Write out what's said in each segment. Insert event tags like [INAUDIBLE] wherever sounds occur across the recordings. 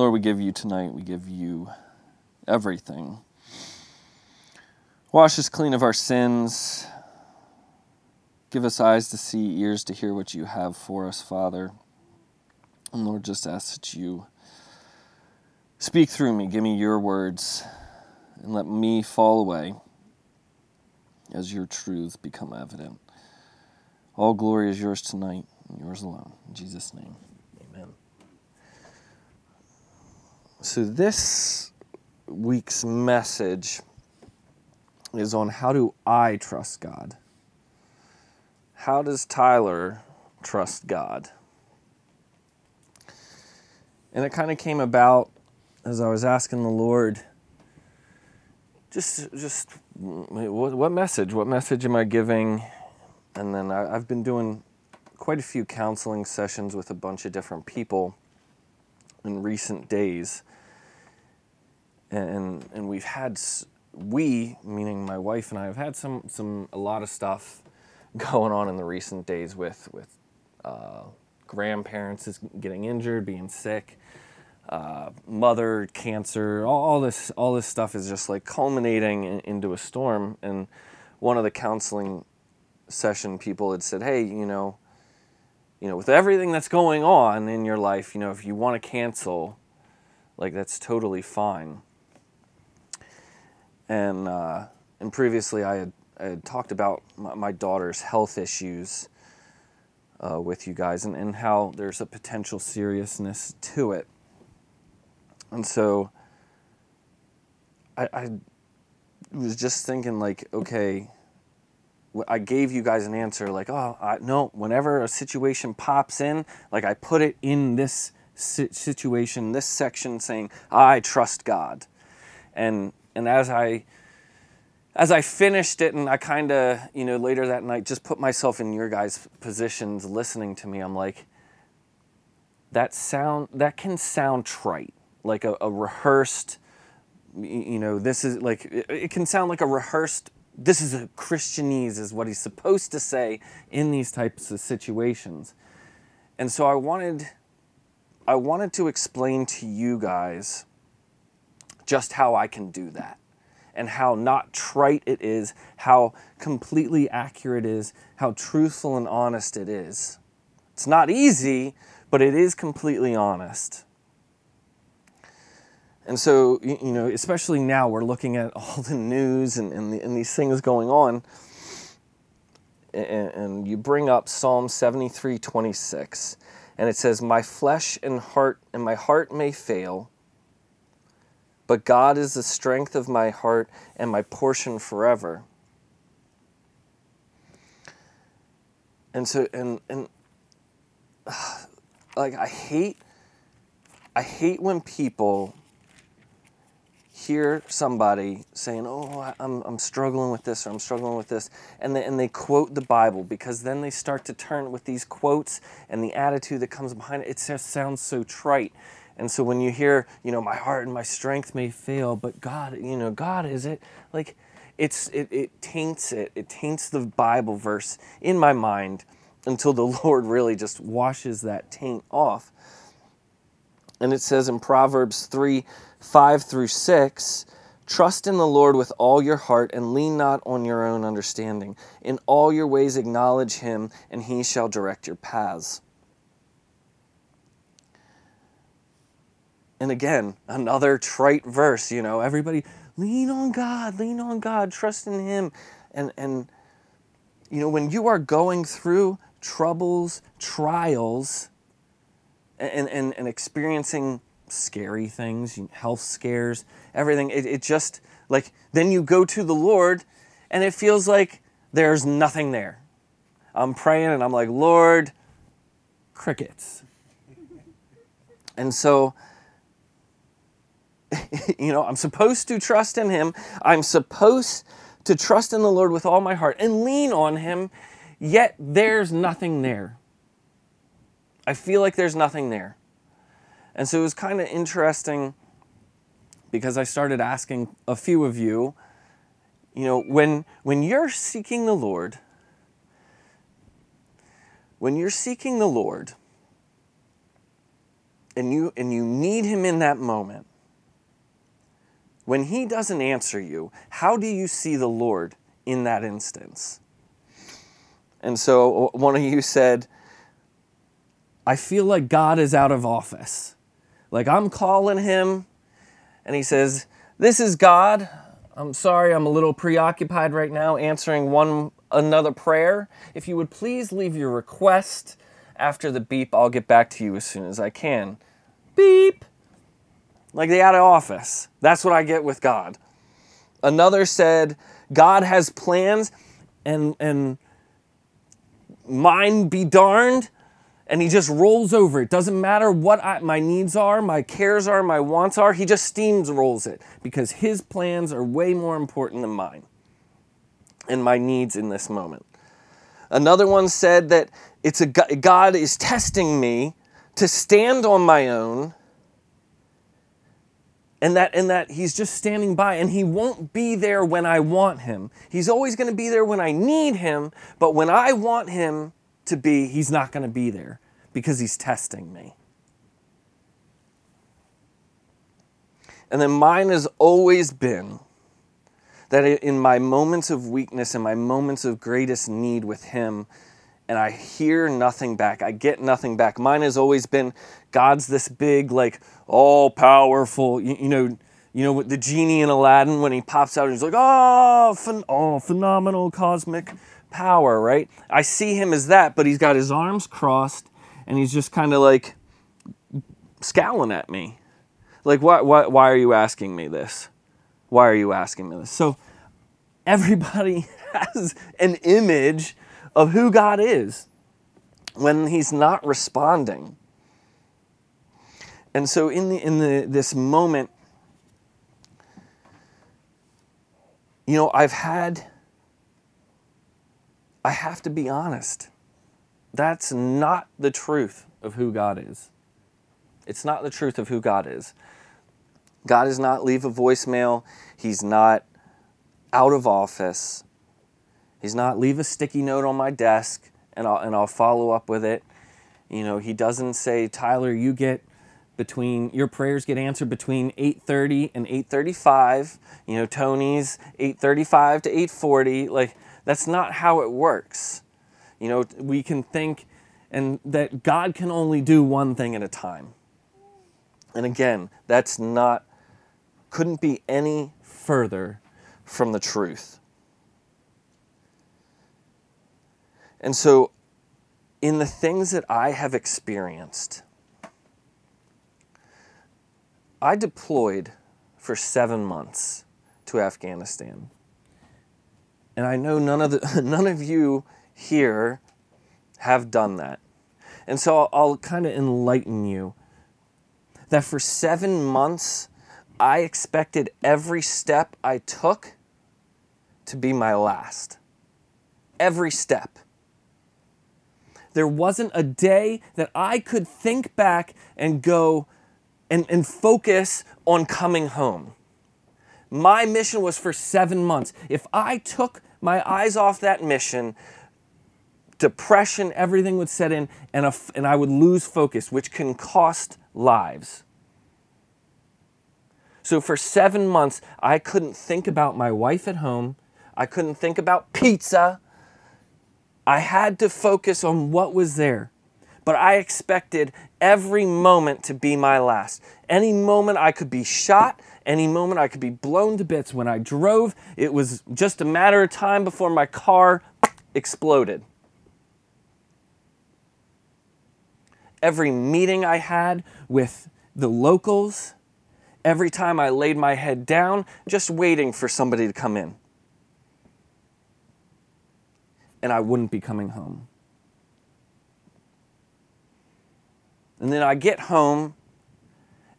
Lord, we give you tonight, we give you everything. Wash us clean of our sins. Give us eyes to see, ears to hear what you have for us, Father. And Lord, just ask that you speak through me. Give me your words and let me fall away as your truth become evident. All glory is yours tonight, and yours alone. In Jesus' name, amen. So, this week's message is on how do I trust God? How does Tyler trust God? And it kind of came about as I was asking the Lord, just, just mm, what, what message? What message am I giving? And then I, I've been doing quite a few counseling sessions with a bunch of different people in recent days. And, and we've had, we, meaning my wife and I, have had some, some, a lot of stuff [LAUGHS] going on in the recent days with, with uh, grandparents getting injured, being sick, uh, mother cancer, all, all, this all this stuff is just like culminating in, into a storm. And one of the counseling session people had said, "Hey, you know, you know, with everything that's going on in your life, you know, if you want to cancel, like that's totally fine." And uh, and previously, I had I had talked about my, my daughter's health issues. Uh, with you guys and, and how there's a potential seriousness to it. And so I, I was just thinking, like, okay, I gave you guys an answer, like, oh, I, no, whenever a situation pops in, like, I put it in this situation, this section saying, I trust God. And, and as I, as I finished it and I kind of, you know, later that night just put myself in your guys' positions listening to me, I'm like, that sound, that can sound trite like a, a rehearsed, you know, this is like, it, it can sound like a rehearsed, this is a Christianese, is what he's supposed to say in these types of situations. And so I wanted, I wanted to explain to you guys just how I can do that and how not trite it is, how completely accurate it is, how truthful and honest it is. It's not easy, but it is completely honest. And so, you know, especially now we're looking at all the news and, and, the, and these things going on. And, and you bring up Psalm 73 26, and it says, My flesh and heart and my heart may fail, but God is the strength of my heart and my portion forever. And so, and, and, [SIGHS] like, I hate, I hate when people hear somebody saying, "Oh, I'm, I'm struggling with this or I'm struggling with this," and they, and they quote the Bible because then they start to turn with these quotes and the attitude that comes behind it. It just sounds so trite. And so when you hear, you know, my heart and my strength may fail, but God, you know, God is it like it's it, it taints it. It taints the Bible verse in my mind until the [LAUGHS] Lord really just washes that taint off. And it says in Proverbs 3 5 through 6 Trust in the Lord with all your heart and lean not on your own understanding. In all your ways acknowledge him, and he shall direct your paths. And again, another trite verse, you know, everybody lean on God, lean on God, trust in him. And and you know, when you are going through troubles, trials, and, and, and experiencing scary things, health scares, everything. It, it just, like, then you go to the Lord and it feels like there's nothing there. I'm praying and I'm like, Lord, crickets. And so, [LAUGHS] you know, I'm supposed to trust in Him. I'm supposed to trust in the Lord with all my heart and lean on Him, yet there's nothing there. I feel like there's nothing there. And so it was kind of interesting because I started asking a few of you, you know, when when you're seeking the Lord, when you're seeking the Lord, and you and you need him in that moment, when he doesn't answer you, how do you see the Lord in that instance? And so one of you said, I feel like God is out of office. Like I'm calling him, and he says, This is God. I'm sorry, I'm a little preoccupied right now answering one another prayer. If you would please leave your request after the beep, I'll get back to you as soon as I can. Beep. Like the out of office. That's what I get with God. Another said, God has plans and and mine be darned and he just rolls over it. Doesn't matter what I, my needs are, my cares are, my wants are. He just steams rolls it because his plans are way more important than mine and my needs in this moment. Another one said that it's a God is testing me to stand on my own and that and that he's just standing by and he won't be there when I want him. He's always going to be there when I need him, but when I want him to be, he's not going to be there because he's testing me. And then mine has always been that in my moments of weakness and my moments of greatest need with him, and I hear nothing back. I get nothing back. Mine has always been God's this big, like all powerful. You, you know, you know, with the genie in Aladdin when he pops out, he's like, oh, phen- oh, phenomenal cosmic power, right? I see him as that, but he's got his arms crossed and he's just kind of like scowling at me. Like, why, why, why are you asking me this? Why are you asking me this? So, everybody [LAUGHS] has an image of who God is when he's not responding. And so in the in the this moment you know, I've had I have to be honest. That's not the truth of who God is. It's not the truth of who God is. God does not leave a voicemail. He's not out of office. He's not leave a sticky note on my desk and I'll, and I'll follow up with it. You know, he doesn't say, Tyler, you get between your prayers get answered between 8:30 and 8:35. You know, Tony's 8:35 to 8:40. Like that's not how it works. You know, we can think and that God can only do one thing at a time. And again, that's not couldn't be any further from the truth. And so, in the things that I have experienced, I deployed for seven months to Afghanistan. And I know none of, the, [LAUGHS] none of you here have done that. And so I'll, I'll kind of enlighten you that for seven months, I expected every step I took to be my last. Every step. There wasn't a day that I could think back and go and, and focus on coming home. My mission was for seven months. If I took my eyes off that mission, depression, everything would set in, and, a, and I would lose focus, which can cost lives. So for seven months, I couldn't think about my wife at home. I couldn't think about pizza. I had to focus on what was there. But I expected every moment to be my last. Any moment I could be shot, any moment I could be blown to bits. When I drove, it was just a matter of time before my car exploded. Every meeting I had with the locals, every time I laid my head down, just waiting for somebody to come in and I wouldn't be coming home. And then I get home,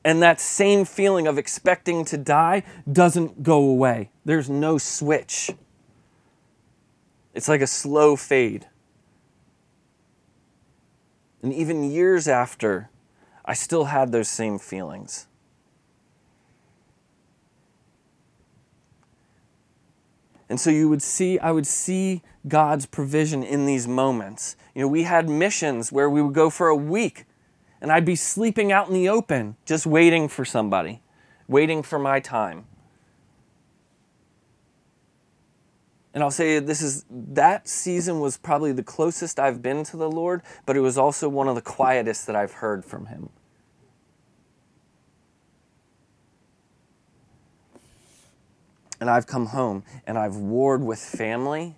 and that same feeling of expecting to die doesn't go away. There's no switch. It's like a slow fade. And even years after, I still had those same feelings. And so you would see, I would see God's provision in these moments. You know, we had missions where we would go for a week and I'd be sleeping out in the open, just waiting for somebody, waiting for my time. And I'll say this is that season was probably the closest I've been to the Lord, but it was also one of the quietest that I've heard from him. And I've come home and I've warred with family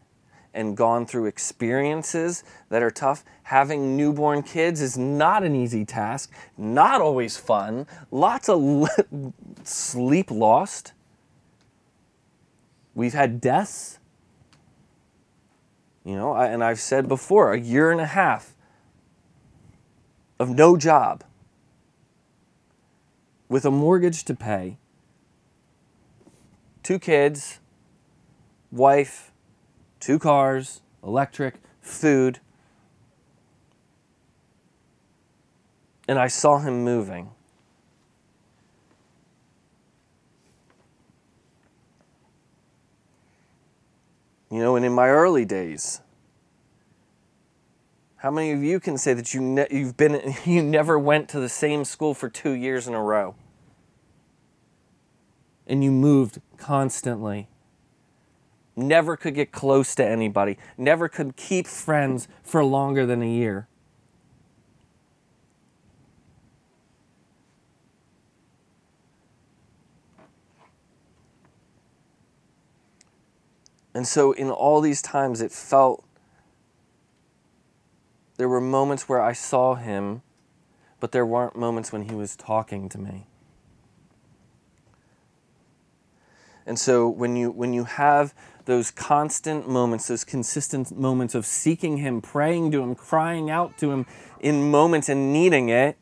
and gone through experiences that are tough. Having newborn kids is not an easy task, not always fun, lots of sleep lost. We've had deaths. You know, and I've said before, a year and a half of no job with a mortgage to pay, two kids, wife, two cars, electric, food. And I saw him moving. You know, and in my early days, how many of you can say that you ne- you've been [LAUGHS] you never went to the same school for 2 years in a row? And you moved constantly never could get close to anybody, never could keep friends for longer than a year. And so, in all these times, it felt there were moments where I saw him, but there weren't moments when he was talking to me. And so, when you, when you have those constant moments, those consistent moments of seeking Him, praying to Him, crying out to Him in moments and needing it,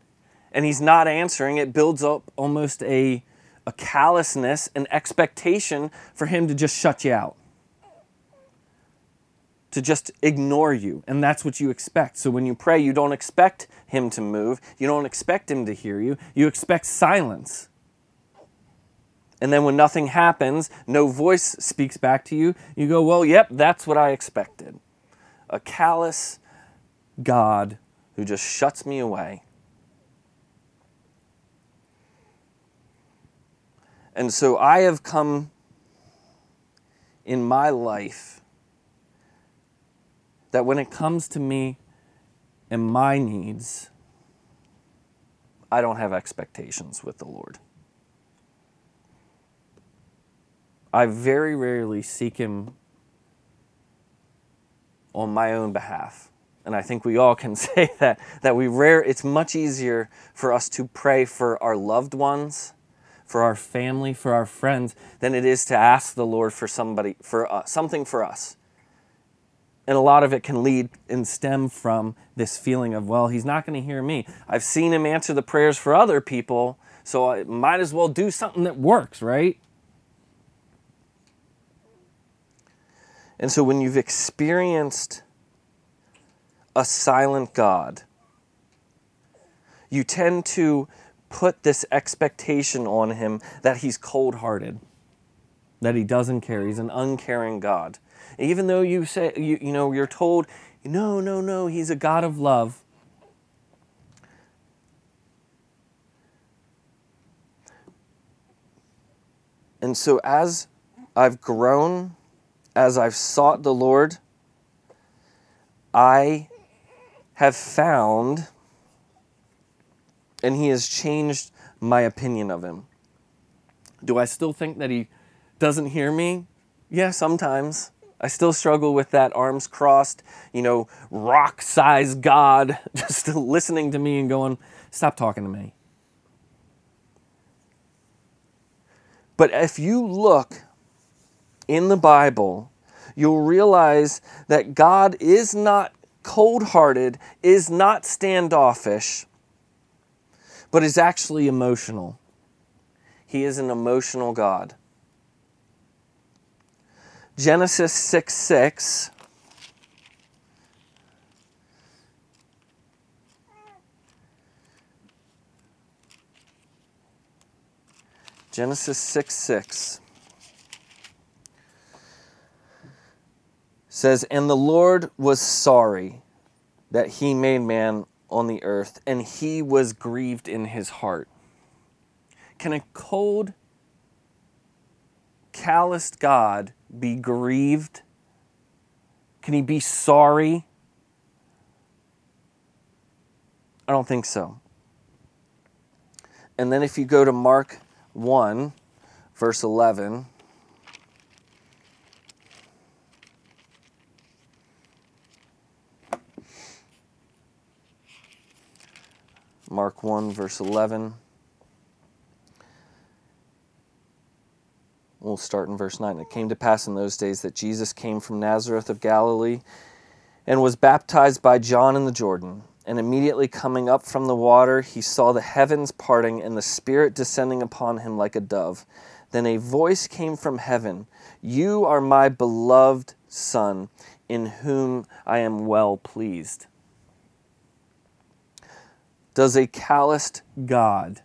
and He's not answering, it builds up almost a, a callousness, an expectation for Him to just shut you out, to just ignore you. And that's what you expect. So when you pray, you don't expect Him to move, you don't expect Him to hear you, you expect silence. And then when nothing happens, no voice speaks back to you, you go, well, yep, that's what I expected. A callous God who just shuts me away. And so I have come in my life that when it comes to me and my needs, I don't have expectations with the Lord. I very rarely seek Him on my own behalf. And I think we all can [LAUGHS] say that that we rare it's much easier for us to pray for our loved ones, for our family, for our friends than it is to ask the Lord for somebody for uh, something for us. And a lot of it can lead and stem from this feeling of, well, he's not going to hear me. I've seen him answer the prayers for other people, so I might as well do something that works, right? And so when you've experienced a silent God, you tend to put this expectation on him that he's cold hearted, that he doesn't care, he's an uncaring God. Even though you say, you, you know, you're told, no, no, no, he's a God of love. And so as I've grown as I've sought the Lord, I have found, and He has changed my opinion of Him. Do I still think that He doesn't hear me? Yeah, sometimes. I still struggle with that arms crossed, you know, rock sized God [LAUGHS] just listening to me and going, stop talking to me. But if you look in the Bible, you'll realize that God is not cold hearted, is not standoffish, but is actually emotional. He is an emotional God. Genesis 6 6. Genesis 6 6. Says, And the Lord was sorry that he made man on the earth, and he was grieved in his heart. Can a cold, calloused God be grieved? Can he be sorry? I don't think so. And then if you go to Mark 1, verse 11, Mark 1, verse 11. We'll start in verse 9. It came to pass in those days that Jesus came from Nazareth of Galilee and was baptized by John in the Jordan. And immediately coming up from the water, he saw the heavens parting and the Spirit descending upon him like a dove. Then a voice came from heaven You are my beloved Son, in whom I am well pleased. Does a calloused God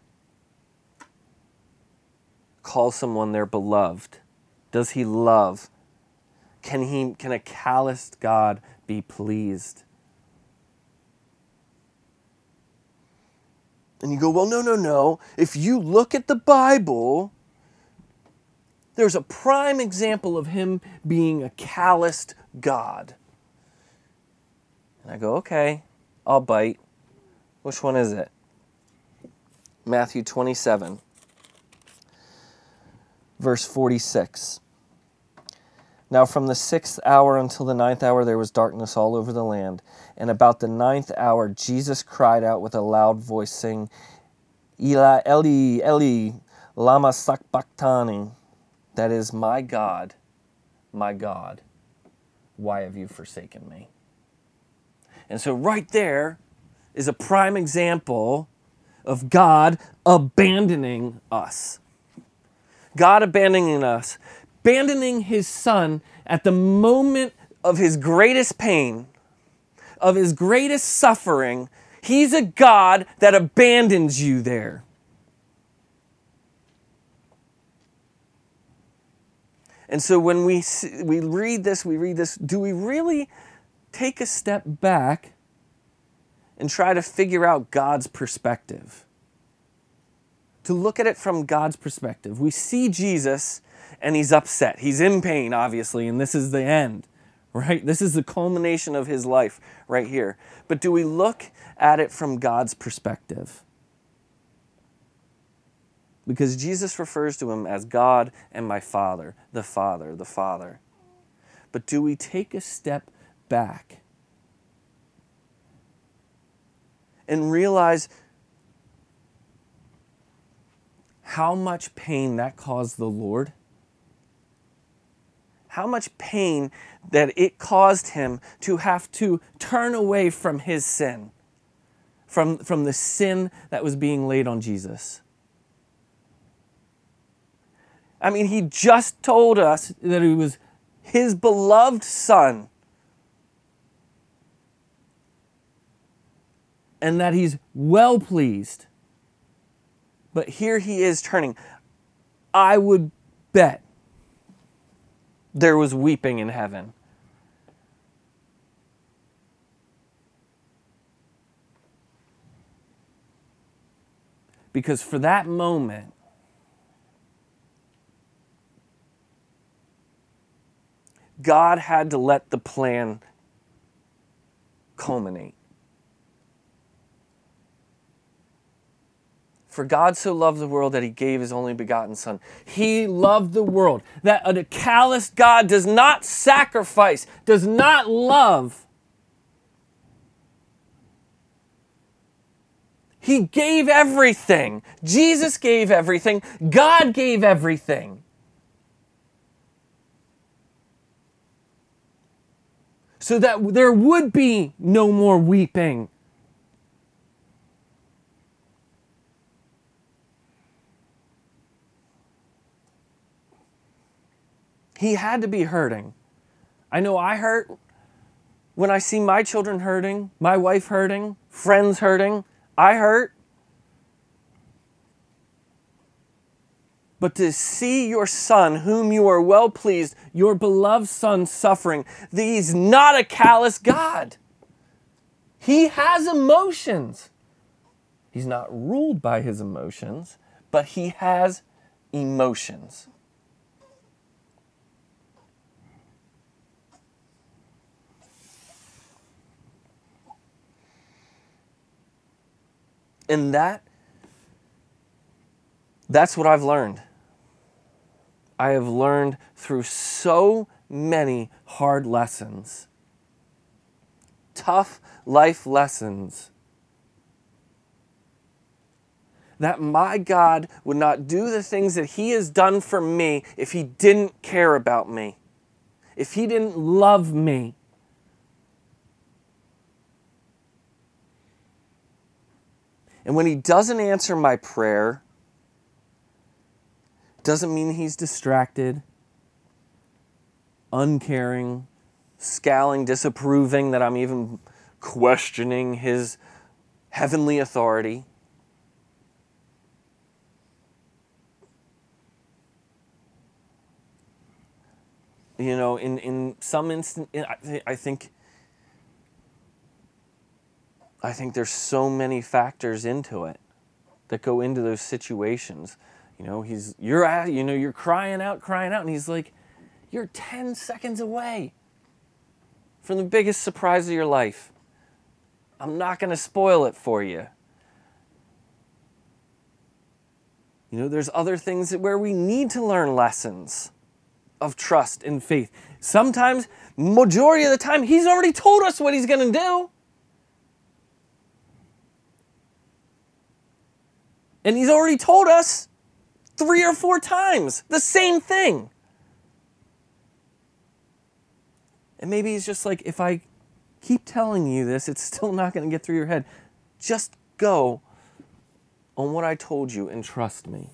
call someone their beloved? Does he love? Can, he, can a calloused God be pleased? And you go, well, no, no, no. If you look at the Bible, there's a prime example of him being a calloused God. And I go, okay, I'll bite. Which one is it? Matthew 27, verse 46. Now, from the sixth hour until the ninth hour, there was darkness all over the land. And about the ninth hour, Jesus cried out with a loud voice, saying, Eli, Eli, Eli, lama sabachthani. That is, my God, my God, why have you forsaken me? And so, right there is a prime example of God abandoning us. God abandoning us, abandoning his son at the moment of his greatest pain, of his greatest suffering. He's a God that abandons you there. And so when we, see, we read this, we read this, do we really take a step back and try to figure out God's perspective? To look at it from God's perspective. We see Jesus and he's upset. He's in pain, obviously, and this is the end, right? This is the culmination of his life right here. But do we look at it from God's perspective? because Jesus refers to him as God and my Father, the Father, the Father. But do we take a step back and realize how much pain that caused the Lord? How much pain that it caused him to have to turn away from his sin, from, from the sin that was being laid on Jesus. I mean, he just told us that he was his beloved son. And that he's well pleased. But here he is turning. I would bet there was weeping in heaven. Because for that moment, God had to let the plan culminate. For God so loved the world that he gave his only begotten Son. He loved the world. That a callous God does not sacrifice, does not love. He gave everything. Jesus gave everything. God gave everything. so that there would be no more weeping. He had to be hurting. I know I hurt when I see my children hurting, my wife hurting, friends hurting. I hurt. but to see your son, whom you are well pleased, your beloved son, suffering. He's not a callous God. He has emotions. He's not ruled by his emotions, but he has emotions. And that that's what I've learned. I have learned through so many hard lessons, tough life lessons, that my God would not do the things that He has done for me if He didn't care about me, if He didn't love me. And when He doesn't answer my prayer, doesn't mean he's distracted, uncaring, scowling, disapproving that I'm even questioning his heavenly authority. You know, in, in some instant, I think I think there's so many factors into it that go into those situations you know, he's you're at, you know, you're crying out, crying out, and he's like, You're 10 seconds away from the biggest surprise of your life. I'm not gonna spoil it for you. You know, there's other things where we need to learn lessons of trust and faith. Sometimes, majority of the time, he's already told us what he's gonna do. And he's already told us three or four times the same thing. And maybe he's just like, if I keep telling you this, it's [LAUGHS] still not going to get through your head. Just go on what I told you and trust me.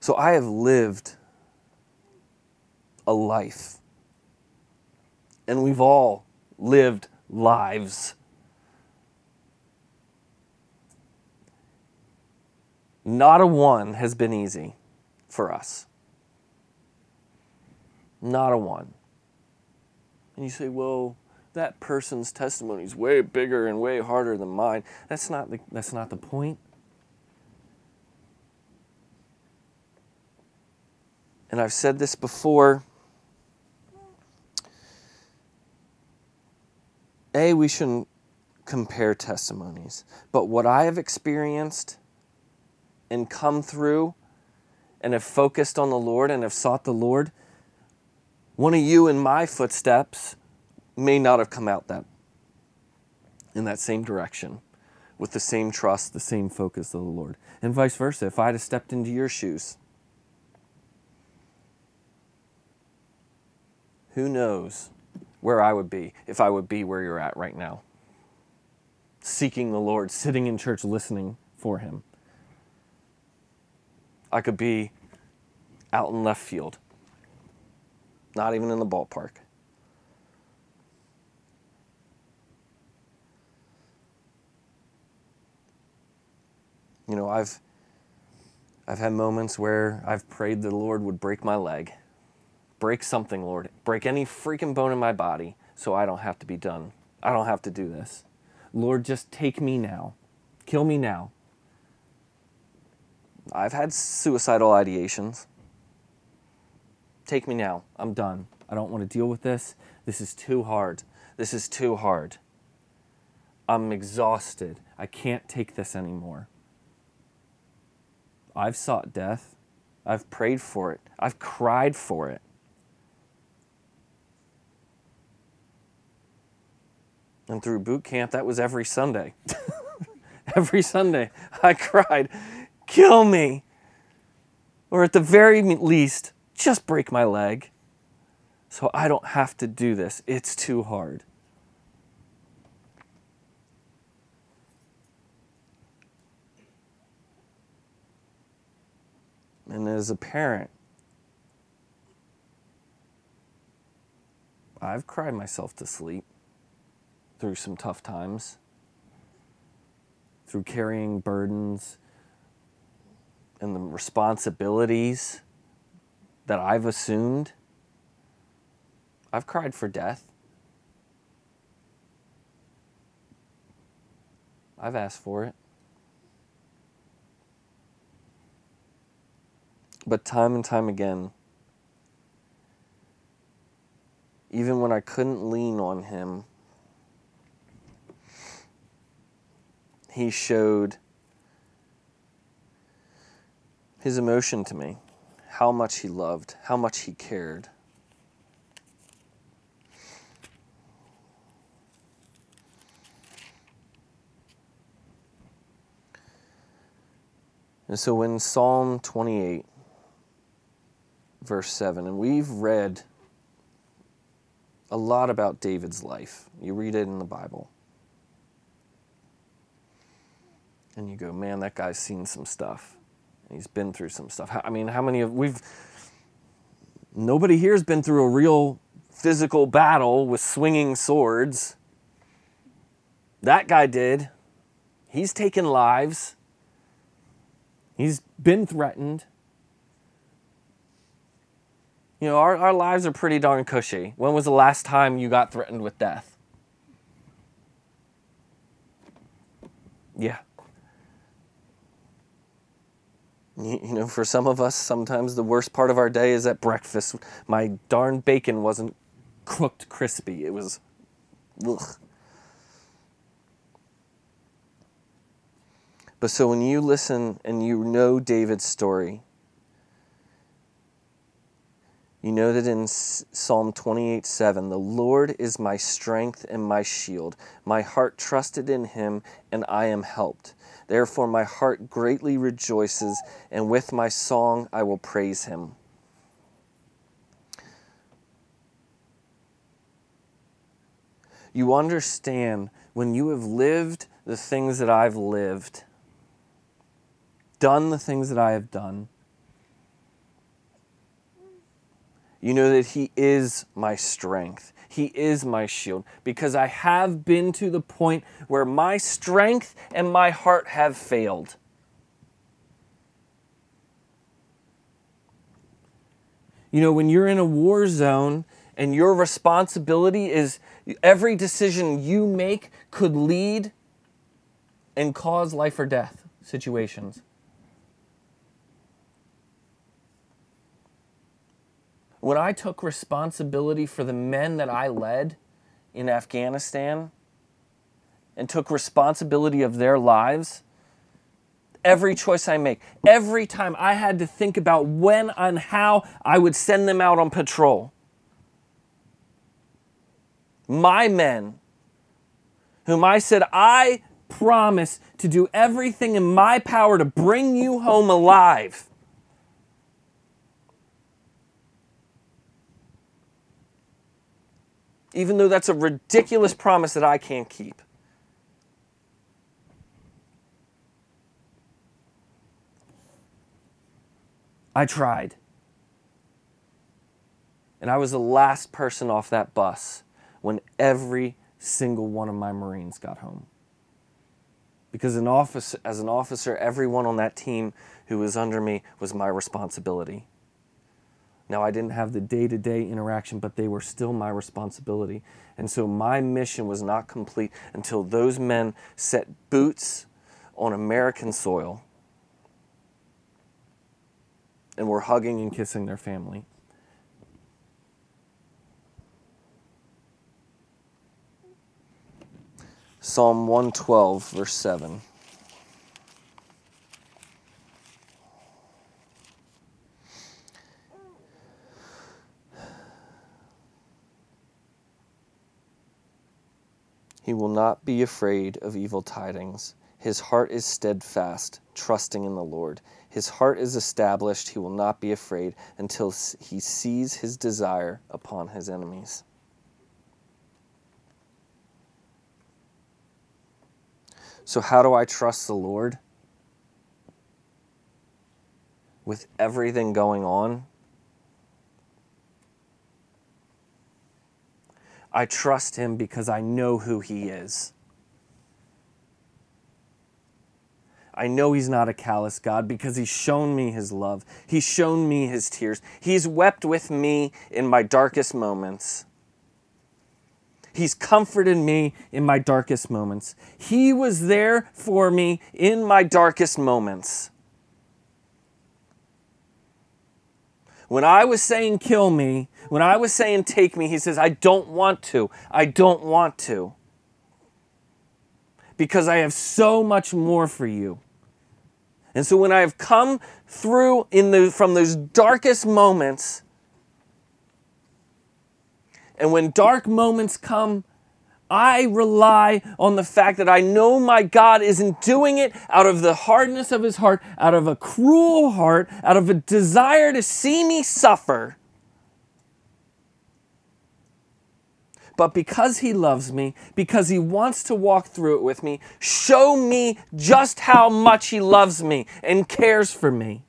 So I have lived a life, and we've all lived lives. Not a one has been easy for us. Not a one. And you say, well, that person's testimony is way bigger and way harder than mine. That's not the, that's not the point. And I've said this before A, we shouldn't compare testimonies, but what I have experienced and come through and have focused on the Lord and have sought the Lord, one of you in my footsteps may not have come out that in that same direction with the same trust, the same focus of the Lord. And vice versa, if I'd have stepped into your shoes, who knows where I would be if I would be where you're at right now. Seeking the Lord, sitting in church listening for Him. I could be out in left field, not even in the ballpark. You know, I've I've had moments where I've prayed the Lord would break my leg Break something, Lord. Break any freaking bone in my body so I don't have to be done. I don't have to do this. Lord, just take me now. Kill me now. I've had suicidal ideations. Take me now. I'm done. I don't want to deal with this. This is too hard. This is too hard. I'm exhausted. I can't take this anymore. I've sought death. I've prayed for it. I've cried for it. And through boot camp, that was every Sunday. [LAUGHS] every Sunday, I cried, kill me. Or at the very least, just break my leg so I don't have to do this. It's too hard. And as a parent, I've cried myself to sleep through some tough times, through carrying burdens and the responsibilities that I've assumed. I've cried for death. I've asked for it. But time and time again, even when I couldn't lean on him, he showed his emotion to me, how much he loved, how much he cared. And so in Psalm 28, verse 7, and we've read a lot about David's life. You read it in the Bible. And you go, man, that guy's seen some stuff. He's been through some stuff. I mean, how many of we've nobody here's been through a real physical battle with swinging swords. That guy did. He's taken lives. He's been threatened. You know, our, our lives are pretty darn cushy. When was the last time you got threatened with death? Yeah. You, know, for some of us, sometimes the worst part of our day is at breakfast. My darn bacon wasn't cooked crispy. It was, ugh. But so when you listen and you know David's story, you know that in Psalm 28 7, the Lord is my strength and my shield. My heart trusted in him, and I am helped. Therefore, my heart greatly rejoices, and with my song I will praise him. You understand when you have lived the things that I've lived done the things that I have done, you know that He is my strength. He is my shield because I have been to the point where my strength and my heart have failed. You know, when you're in a war zone and your responsibility is every decision you make could lead and cause life or death situations. When I took responsibility for the men that I led in Afghanistan and took responsibility of their lives, every choice I make, every time I had to think about when and how I would send them out on patrol. My men, whom I said, I promise to do everything in my power to bring you home alive. Even though that's a ridiculous promise that I can't keep. I tried. And I was the last person off that bus when every single one of my Marines got home. Because an office, as an officer, everyone on that team who was under me was my responsibility. Now, I didn't have the day to day interaction, but they were still my responsibility. And so my mission was not complete until those men set boots on American soil and were hugging and kissing their family. Psalm 112, verse 7. He will not be afraid of evil tidings. His heart is steadfast, trusting in the Lord. His heart is established. He will not be afraid until he sees his desire upon his enemies. So, how do I trust the Lord? With everything going on I trust him because I know who he is. I know He's not a callous God because He's shown me His love. He's shown me His tears. He's wept with me in my darkest moments. He's comforted me in my darkest moments. He was there for me in my darkest moments. When I was saying, kill me, when I was saying, take me, he says, I don't want to. I don't want to. Because I have so much more for you. And so when I have come through in the, from those darkest moments, and when dark moments come, I rely on the fact that I know my God isn't doing it out of the hardness of his heart, out of a cruel heart, out of a desire to see me suffer. But because he loves me, because he wants to walk through it with me, show me just how much he loves me and cares for me.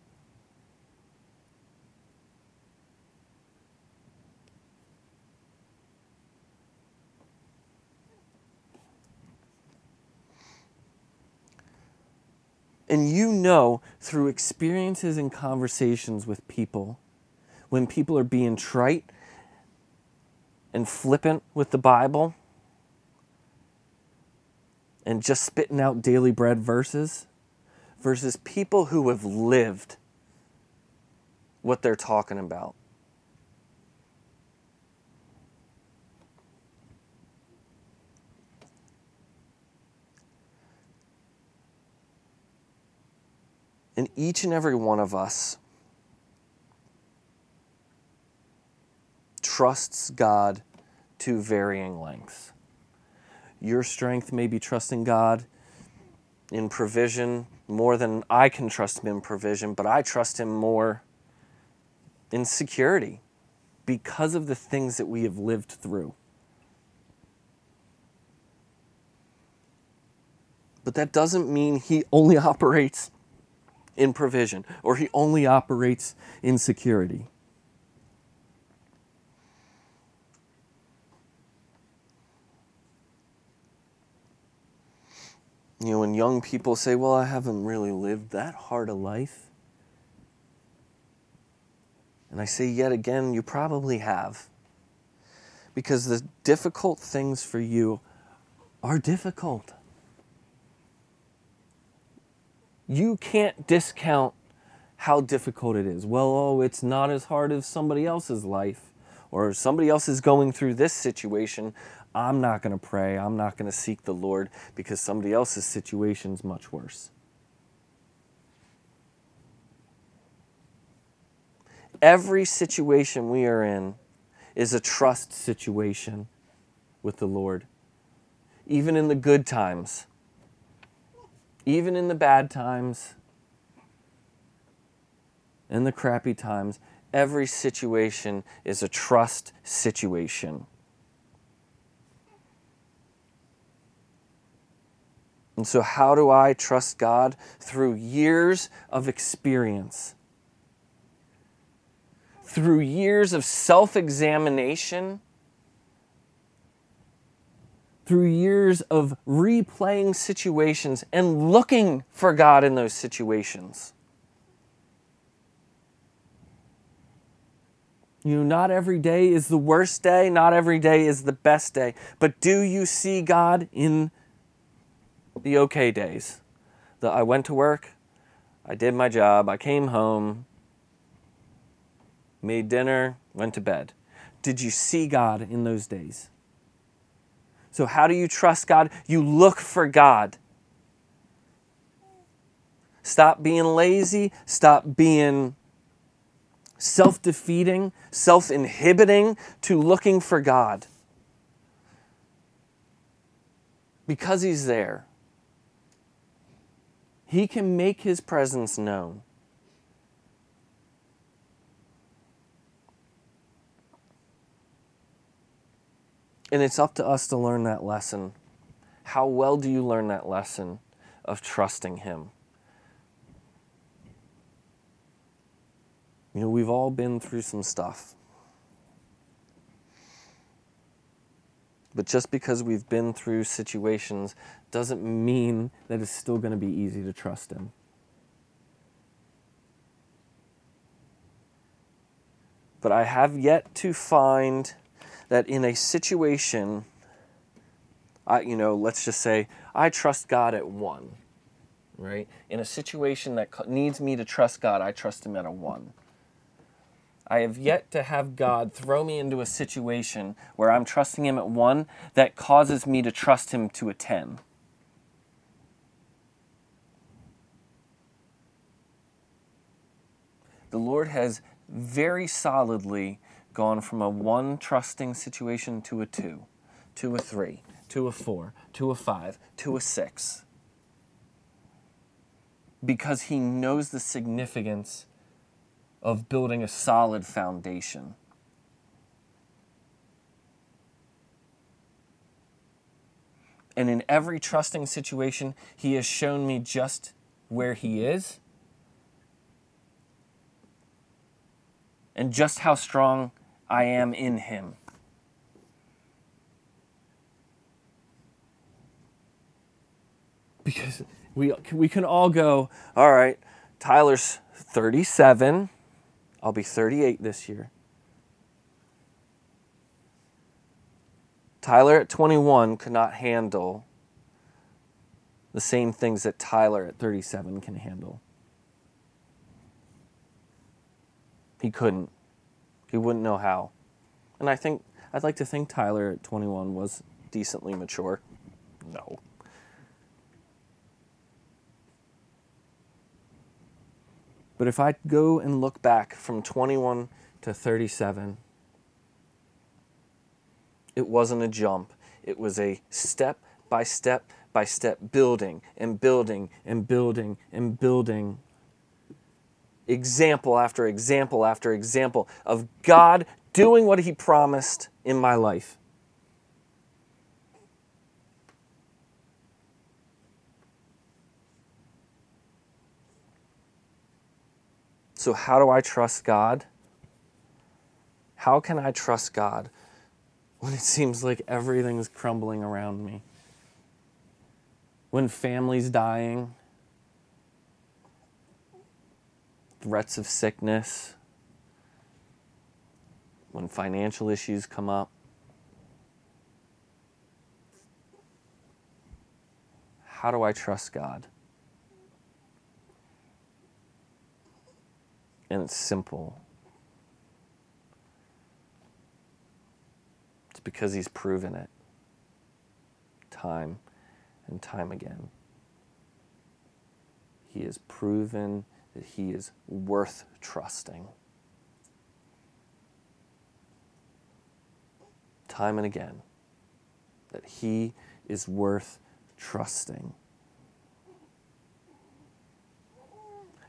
And you know through experiences and conversations with people, when people are being trite and flippant with the Bible and just spitting out daily bread verses versus people who have lived what they're talking about. And each and every one of us trusts God to varying lengths. Your strength may be trusting God in provision more than I can trust Him in provision, but I trust Him more in security because of the things that we have lived through. But that doesn't mean He only [LAUGHS] operates in provision or he only operates in security. You know, when young people say, Well, I haven't really lived that hard a life. And I say, Yet again, you probably have. Because the difficult things for you are difficult you can't discount how difficult it is. Well, oh, it's not as hard as somebody else's life, or somebody else is going through this situation. I'm not going to pray. I'm not going to seek the Lord because somebody else's situation is much worse. Every situation we are in is a trust situation with the Lord, even in the good times even in the bad times, in the crappy times, every situation is a trust situation. And so, how do I trust God? Through years of experience, through years of self examination through years of replaying situations and looking for God in those situations. You know, not every day is the worst day, not every day is the best day, but do you see God in the okay days? That I went to work, I did my job, I came home, made dinner, went to bed. Did you see God in those days? So, how do you trust God? You look for God. Stop being lazy. Stop being self defeating, self inhibiting to looking for God. Because He's there, He can make His presence known. And it's up to us to learn that lesson. How well do you learn that lesson of trusting Him? You know, we've all been through some stuff. But just because we've been through situations doesn't mean that it's still going to be easy to trust Him. But I have yet to find that in a situation, I, you know, let's just say I trust God at one, right? In a situation that needs me to trust God, I trust Him at a one. I have yet to have God throw me into a situation where I'm trusting Him at one that causes me to trust Him to a 10. The Lord has very solidly gone from a one trusting situation to a two, to a three, to a four, to a five, to a six. Because He knows the significance of building a solid foundation. And in every trusting situation, He has shown me just where He is and just how strong I am in Him. Because we, we can all go, all right, Tyler's 37 I'll be 38 this year. Tyler at 21 could not handle the same things that Tyler at 37 can handle. He couldn't. He wouldn't know how. And I think I'd like to think Tyler at 21 was decently mature. No. But if I go and look back from 21 to 37, it wasn't a jump. It was a step by step by step building and building and building and building. Example after example after example of God doing what He promised in my life. So, how do I trust God? How can I trust God when it seems like everything's crumbling around me? When family's dying, threats of sickness, when financial issues come up. How do I trust God? and it's simple. It's because he's proven it time and time again. He has proven that he is worth trusting. Time and again, that he is worth trusting.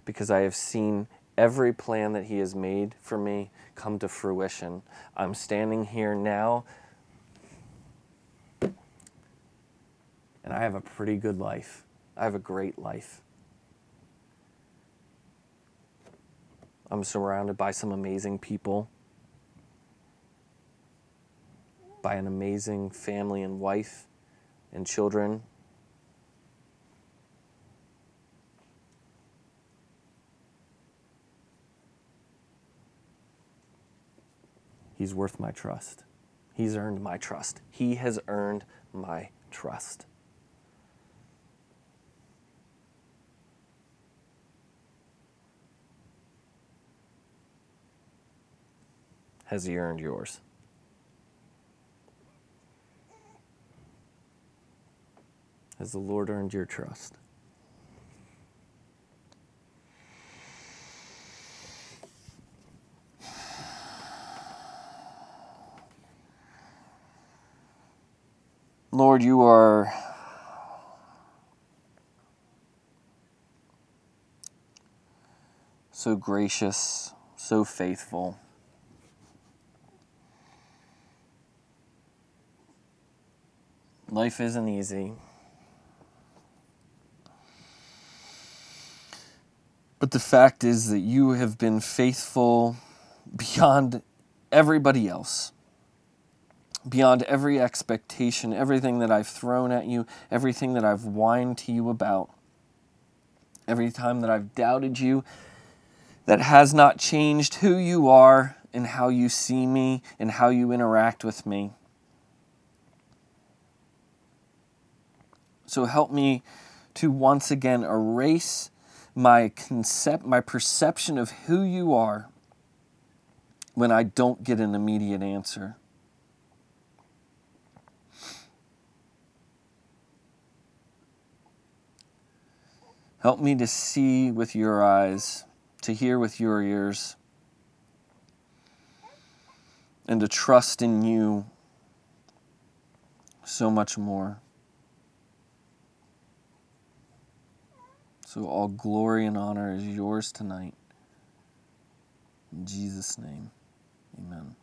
Because I have seen every plan that He has made for me come to fruition. I'm standing here now, and I have a pretty good life. I have a great life. I'm surrounded by some amazing people, by an amazing family and wife and children He's worth my trust. He's earned my trust. He has earned my trust. Has he earned yours? Has the Lord earned your trust? Lord, you are so gracious, so faithful. Life isn't easy. But the fact is that you have been faithful beyond everybody else beyond every expectation, everything that I've thrown at you, everything that I've whined to you about, every time that I've doubted you, that has not changed who you are and how you see me and how you interact with me. So help me to once again erase my concept my perception of who you are when I don't get an immediate answer. Help me to see with your eyes, to hear with your ears, and to trust in you so much more. So, all glory and honor is yours tonight. In Jesus' name, amen.